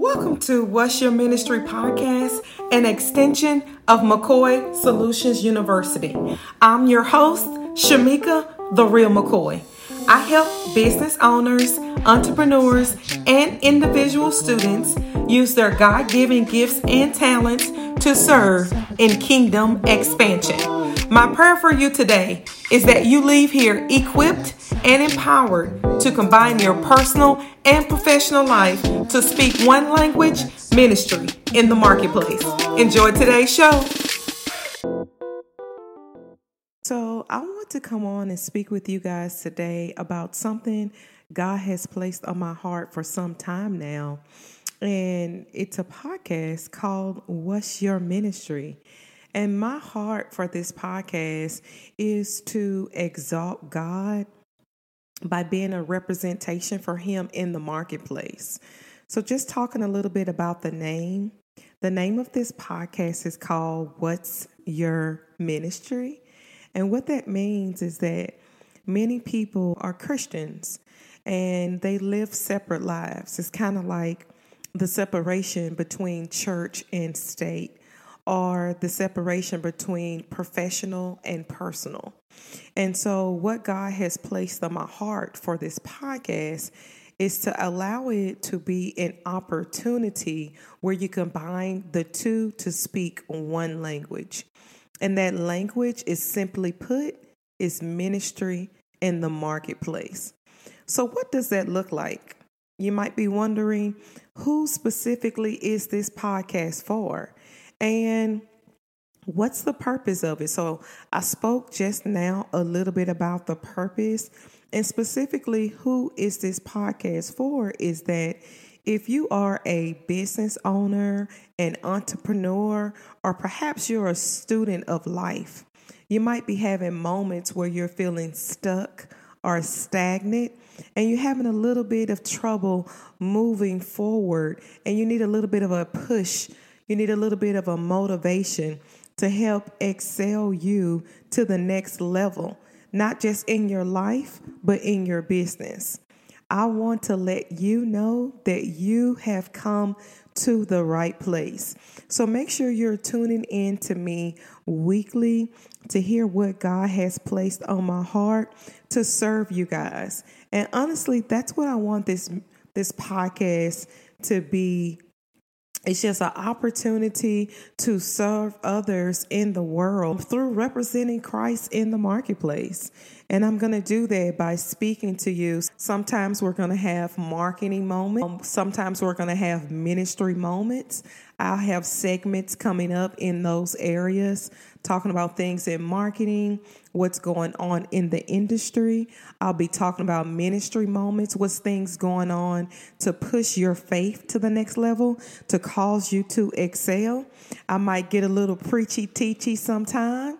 Welcome to What's Your Ministry podcast, an extension of McCoy Solutions University. I'm your host, Shamika The Real McCoy. I help business owners, entrepreneurs, and individual students use their God given gifts and talents to serve in kingdom expansion. My prayer for you today is that you leave here equipped and empowered to combine your personal and professional life to speak one language ministry in the marketplace. Enjoy today's show. So, I want to come on and speak with you guys today about something God has placed on my heart for some time now. And it's a podcast called What's Your Ministry? And my heart for this podcast is to exalt God by being a representation for Him in the marketplace. So, just talking a little bit about the name. The name of this podcast is called What's Your Ministry? And what that means is that many people are Christians and they live separate lives. It's kind of like the separation between church and state or the separation between professional and personal. And so, what God has placed on my heart for this podcast is to allow it to be an opportunity where you combine the two to speak one language. And that language is simply put, is ministry in the marketplace. So, what does that look like? You might be wondering who specifically is this podcast for? And what's the purpose of it? So, I spoke just now a little bit about the purpose and specifically who is this podcast for is that if you are a business owner, an entrepreneur, or perhaps you're a student of life, you might be having moments where you're feeling stuck or stagnant and you're having a little bit of trouble moving forward and you need a little bit of a push, you need a little bit of a motivation to help excel you to the next level, not just in your life, but in your business. I want to let you know that you have come to the right place. So make sure you're tuning in to me weekly to hear what God has placed on my heart to serve you guys. And honestly, that's what I want this this podcast to be it's just an opportunity to serve others in the world through representing Christ in the marketplace. And I'm going to do that by speaking to you. Sometimes we're going to have marketing moments, um, sometimes we're going to have ministry moments. I'll have segments coming up in those areas talking about things in marketing, what's going on in the industry. I'll be talking about ministry moments, what's things going on to push your faith to the next level, to cause you to excel. I might get a little preachy teachy sometime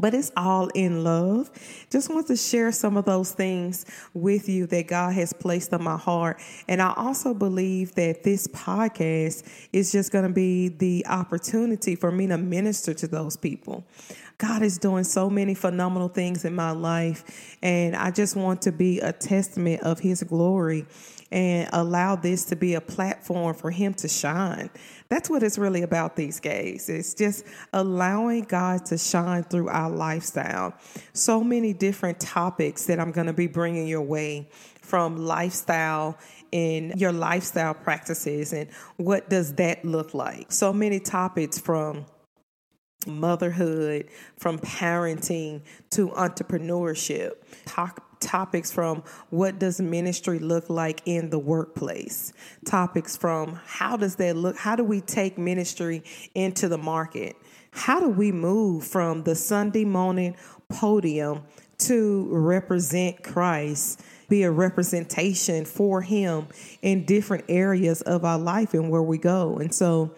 but it's all in love. Just want to share some of those things with you that God has placed on my heart. And I also believe that this podcast is just going to be the opportunity for me to minister to those people. God is doing so many phenomenal things in my life, and I just want to be a testament of His glory and allow this to be a platform for him to shine. That's what it's really about these days. It's just allowing God to shine through our lifestyle. So many different topics that I'm going to be bringing your way from lifestyle in your lifestyle practices and what does that look like. So many topics from motherhood, from parenting to entrepreneurship. Talk topics from what does ministry look like in the workplace. Topics from how does that look how do we take ministry into the market? How do we move from the sunday morning podium to represent christ be a representation for him in different areas of our life and where we go? And so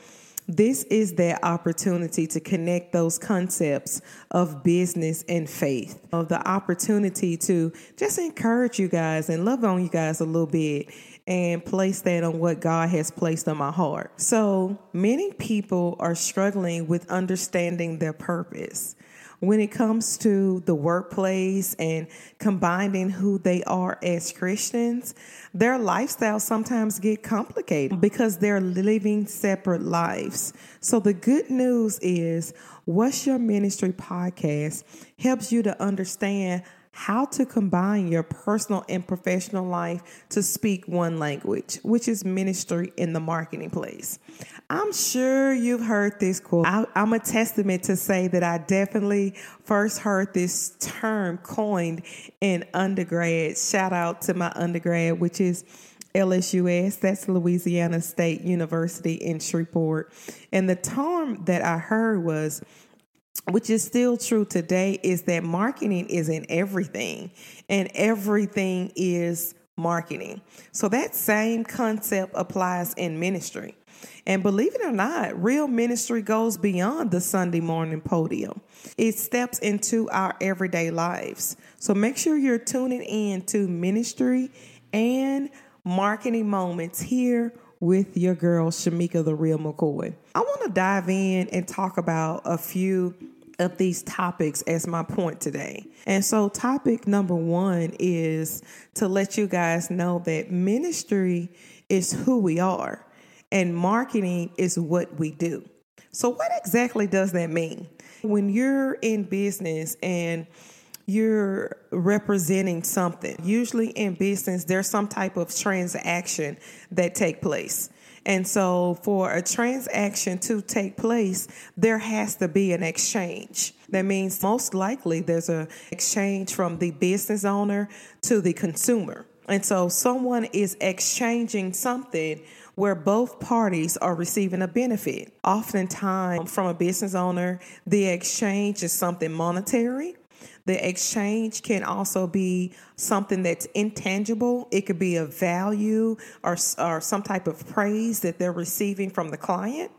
this is that opportunity to connect those concepts of business and faith, of the opportunity to just encourage you guys and love on you guys a little bit and place that on what God has placed on my heart. So many people are struggling with understanding their purpose. When it comes to the workplace and combining who they are as Christians, their lifestyles sometimes get complicated because they're living separate lives. So the good news is What's Your Ministry podcast helps you to understand how to combine your personal and professional life to speak one language, which is ministry in the marketing place. I'm sure you've heard this quote. I, am a testament to say that I definitely first heard this term coined in undergrad. Shout out to my undergrad, which is LSUS, that's Louisiana State University in Shreveport. And the term that I heard was which is still true today, is that marketing is in everything, and everything is marketing. So that same concept applies in ministry. And believe it or not, real ministry goes beyond the Sunday morning podium. It steps into our everyday lives. So make sure you're tuning in to ministry and marketing moments here with your girl, Shamika the Real McCoy. I want to dive in and talk about a few of these topics as my point today. And so, topic number one is to let you guys know that ministry is who we are and marketing is what we do. So, what exactly does that mean? When you're in business and you're representing something, usually in business, there's some type of transaction that take place. And so, for a transaction to take place, there has to be an exchange. That means most likely there's an exchange from the business owner to the consumer. And so, someone is exchanging something where both parties are receiving a benefit. Oftentimes, from a business owner, the exchange is something monetary the exchange can also be something that's intangible. It could be a value or, or some type of praise that they're receiving from the client.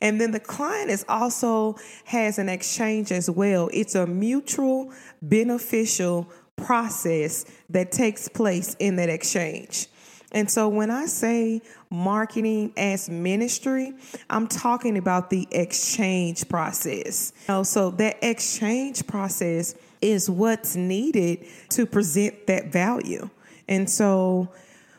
And then the client is also has an exchange as well. It's a mutual beneficial process that takes place in that exchange. And so when I say marketing as ministry, I'm talking about the exchange process. so that exchange process is what's needed to present that value. And so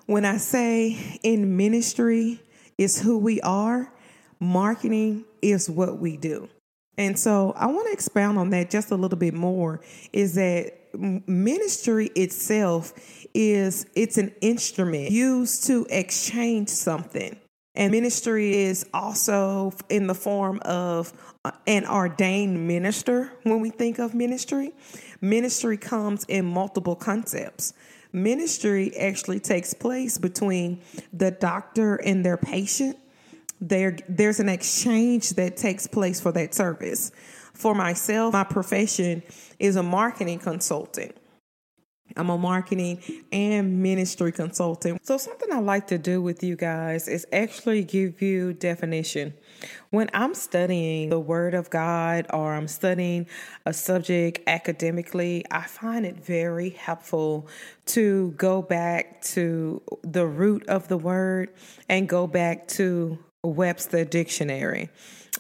when I say in ministry is who we are, marketing is what we do. And so I want to expound on that just a little bit more is that ministry itself is it's an instrument used to exchange something. And ministry is also in the form of uh, an ordained minister when we think of ministry. Ministry comes in multiple concepts. Ministry actually takes place between the doctor and their patient. There, there's an exchange that takes place for that service. For myself, my profession is a marketing consultant. I'm a marketing and ministry consultant. So, something I like to do with you guys is actually give you definition. When I'm studying the Word of God or I'm studying a subject academically, I find it very helpful to go back to the root of the word and go back to Webster Dictionary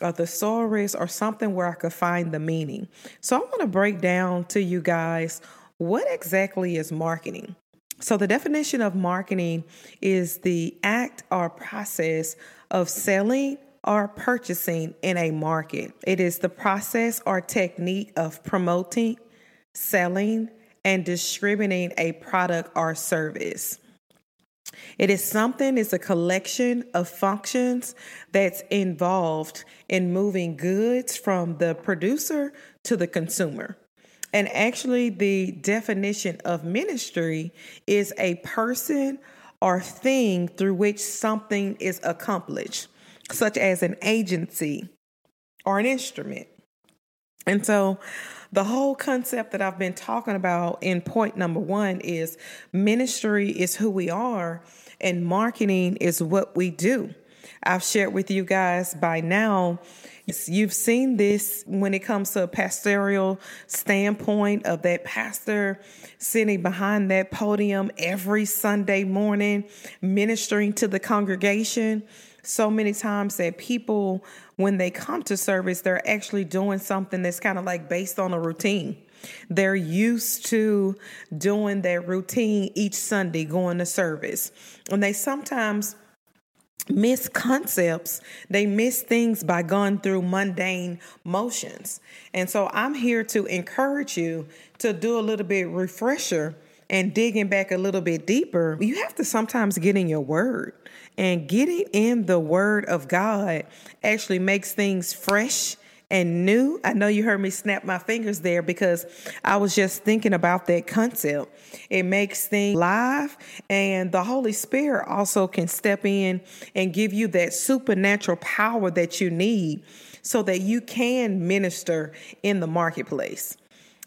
or thesaurus or something where I could find the meaning. So, I want to break down to you guys what exactly is marketing? So, the definition of marketing is the act or process of selling or purchasing in a market. It is the process or technique of promoting, selling, and distributing a product or service. It is something, it's a collection of functions that's involved in moving goods from the producer to the consumer. And actually, the definition of ministry is a person or thing through which something is accomplished, such as an agency or an instrument. And so, the whole concept that I've been talking about in point number one is ministry is who we are, and marketing is what we do. I've shared with you guys by now You've seen this when it comes to a pastoral standpoint of that pastor sitting behind that podium every Sunday morning, ministering to the congregation. So many times that people, when they come to service, they're actually doing something that's kind of like based on a routine. They're used to doing their routine each Sunday, going to service. And they sometimes miss concepts, they miss things by going through mundane motions. And so I'm here to encourage you to do a little bit refresher and digging back a little bit deeper. You have to sometimes get in your word. And getting in the word of God actually makes things fresh and new. I know you heard me snap my fingers there because I was just thinking about that concept. It makes things live, and the Holy Spirit also can step in and give you that supernatural power that you need so that you can minister in the marketplace.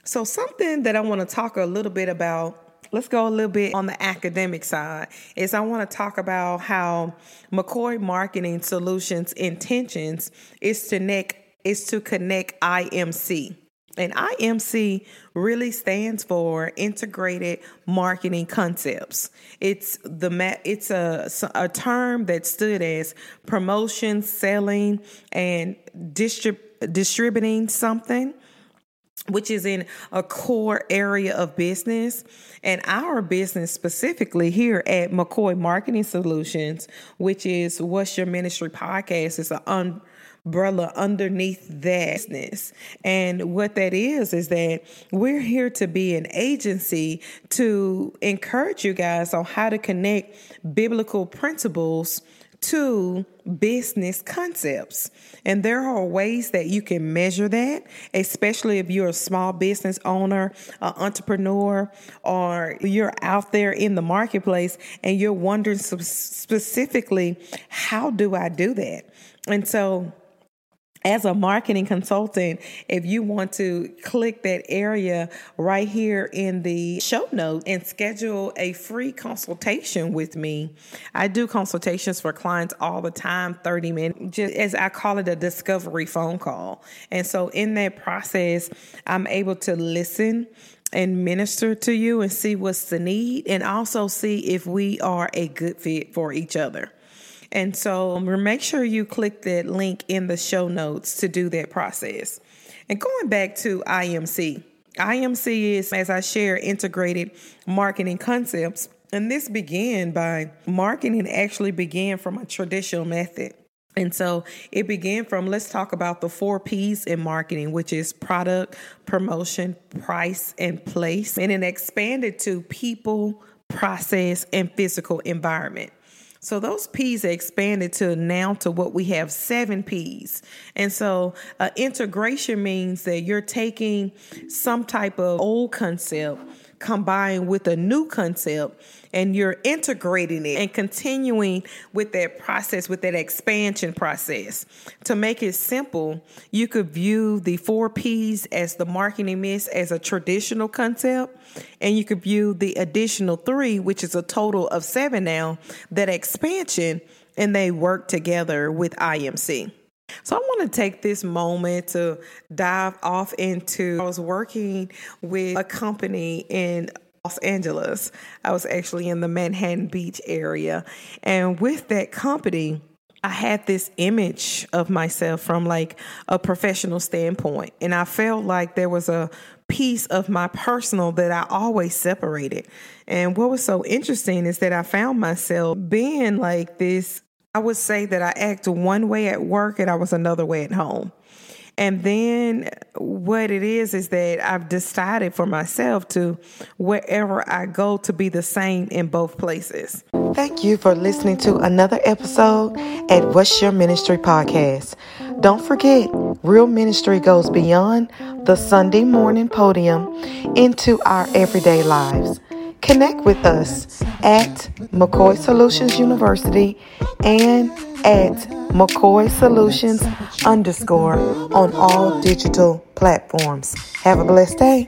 So, something that I want to talk a little bit about let's go a little bit on the academic side is i want to talk about how mccoy marketing solutions intentions is to connect is to connect IMC. And IMC really stands for Integrated Marketing Concepts. It's the it's a a term that stood as promotion, selling, and distrib- distributing something which is in a core area of business. And our business specifically here at McCoy Marketing Solutions, which is What's Your Ministry podcast, is an umbrella underneath that business. And what that is, is that we're here to be an agency to encourage you guys on how to connect biblical principles to business concepts. And there are ways that you can measure that, especially if you're a small business owner, an entrepreneur, or you're out there in the marketplace and you're wondering specifically, how do I do that? And so, as a marketing consultant, if you want to click that area right here in the show note and schedule a free consultation with me, I do consultations for clients all the time, 30 minutes, just as I call it a discovery phone call. And so in that process, I'm able to listen and minister to you and see what's the need and also see if we are a good fit for each other. And so make sure you click that link in the show notes to do that process. And going back to IMC, IMC is, as I share, integrated marketing concepts. And this began by marketing actually began from a traditional method. And so it began from let's talk about the four P's in marketing, which is product, promotion, price, and place. And it expanded to people, process, and physical environment. So those P's are expanded to now to what we have seven P's. And so uh, integration means that you're taking some type of old concept combined with a new concept and you're integrating it and continuing with that process, with that expansion process. To make it simple, you could view the four P's as the marketing mix as a traditional concept, and you could view the additional three, which is a total of seven now, that expansion, and they work together with IMC. So I want to take this moment to dive off into I was working with a company in Los Angeles. I was actually in the Manhattan Beach area. And with that company, I had this image of myself from like a professional standpoint. And I felt like there was a piece of my personal that I always separated. And what was so interesting is that I found myself being like this. I would say that I act one way at work and I was another way at home. And then what it is is that I've decided for myself to wherever I go to be the same in both places. Thank you for listening to another episode at What's Your Ministry podcast. Don't forget, real ministry goes beyond the Sunday morning podium into our everyday lives. Connect with us at McCoy Solutions University and at McCoy Solutions underscore on all digital platforms. Have a blessed day.